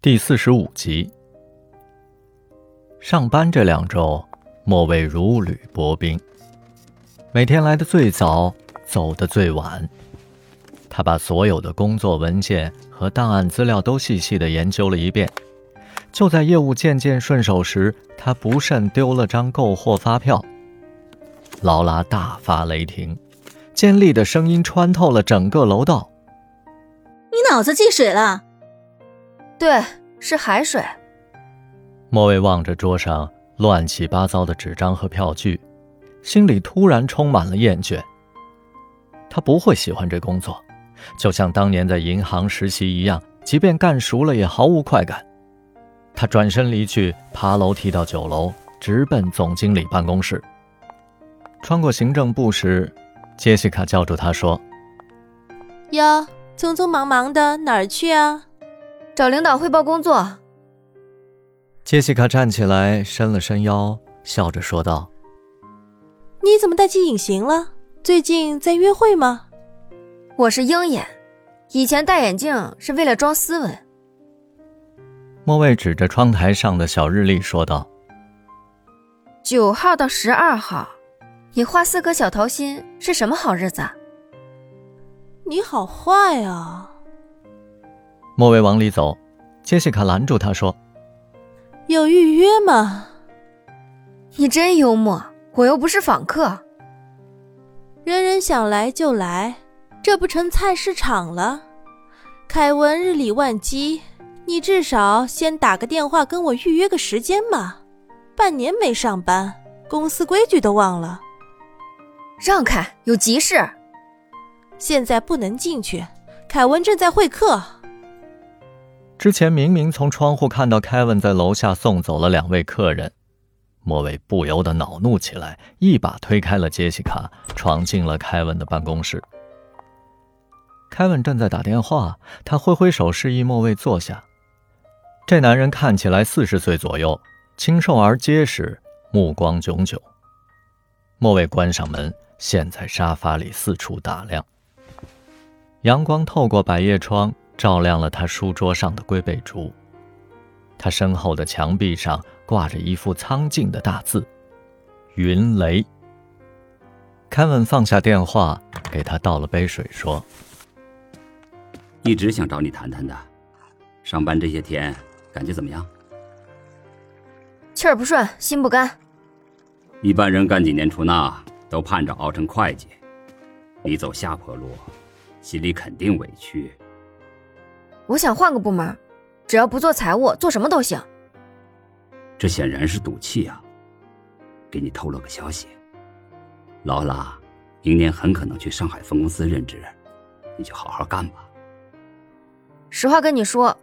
第四十五集。上班这两周，莫蔚如履薄冰，每天来的最早，走的最晚。他把所有的工作文件和档案资料都细细的研究了一遍。就在业务渐渐顺手时，他不慎丢了张购货发票。劳拉大发雷霆，尖利的声音穿透了整个楼道：“你脑子进水了！”对，是海水。莫蔚望着桌上乱七八糟的纸张和票据，心里突然充满了厌倦。他不会喜欢这工作，就像当年在银行实习一样，即便干熟了也毫无快感。他转身离去，爬楼梯到九楼，直奔总经理办公室。穿过行政部时，杰西卡叫住他说：“哟，匆匆忙忙的哪儿去啊？”找领导汇报工作。杰西卡站起来，伸了伸腰，笑着说道：“你怎么戴起隐形了？最近在约会吗？”我是鹰眼，以前戴眼镜是为了装斯文。莫蔚指着窗台上的小日历说道：“九号到十二号，你画四颗小桃心是什么好日子？”你好坏啊！莫蔚往里走，杰西卡拦住他说：“有预约吗？”你真幽默，我又不是访客。人人想来就来，这不成菜市场了？凯文日理万机，你至少先打个电话跟我预约个时间嘛。半年没上班，公司规矩都忘了。让开，有急事。现在不能进去，凯文正在会客。之前明明从窗户看到凯文在楼下送走了两位客人，莫伟不由得恼怒起来，一把推开了杰西卡，闯进了凯文的办公室。凯文正在打电话，他挥挥手示意莫伟坐下。这男人看起来四十岁左右，清瘦而结实，目光炯炯。莫伟关上门，陷在沙发里四处打量。阳光透过百叶窗。照亮了他书桌上的龟背竹，他身后的墙壁上挂着一幅苍劲的大字“云雷”。凯文放下电话，给他倒了杯水，说：“一直想找你谈谈的，上班这些天感觉怎么样？”气儿不顺，心不甘。一般人干几年出纳都盼着熬成会计，你走下坡路，心里肯定委屈。我想换个部门，只要不做财务，做什么都行。这显然是赌气啊！给你透露个消息，劳拉明年很可能去上海分公司任职，你就好好干吧。实话跟你说，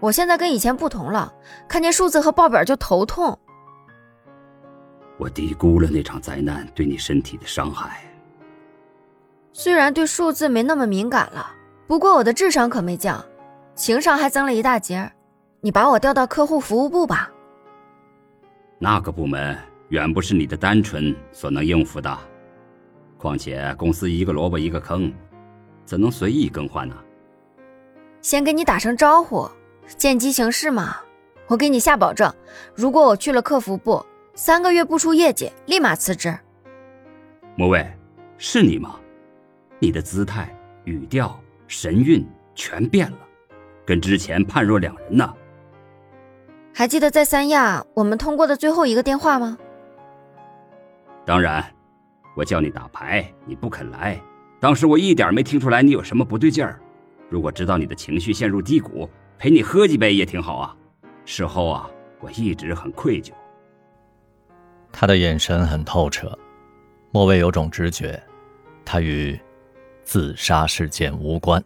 我现在跟以前不同了，看见数字和报表就头痛。我低估了那场灾难对你身体的伤害。虽然对数字没那么敏感了，不过我的智商可没降。情商还增了一大截，你把我调到客户服务部吧。那个部门远不是你的单纯所能应付的，况且公司一个萝卜一个坑，怎能随意更换呢？先跟你打声招呼，见机行事嘛。我给你下保证，如果我去了客服部，三个月不出业绩，立马辞职。莫蔚，是你吗？你的姿态、语调、神韵全变了。跟之前判若两人呢。还记得在三亚我们通过的最后一个电话吗？当然，我叫你打牌，你不肯来。当时我一点没听出来你有什么不对劲儿。如果知道你的情绪陷入低谷，陪你喝几杯也挺好啊。事后啊，我一直很愧疚。他的眼神很透彻，莫蔚有种直觉，他与自杀事件无关。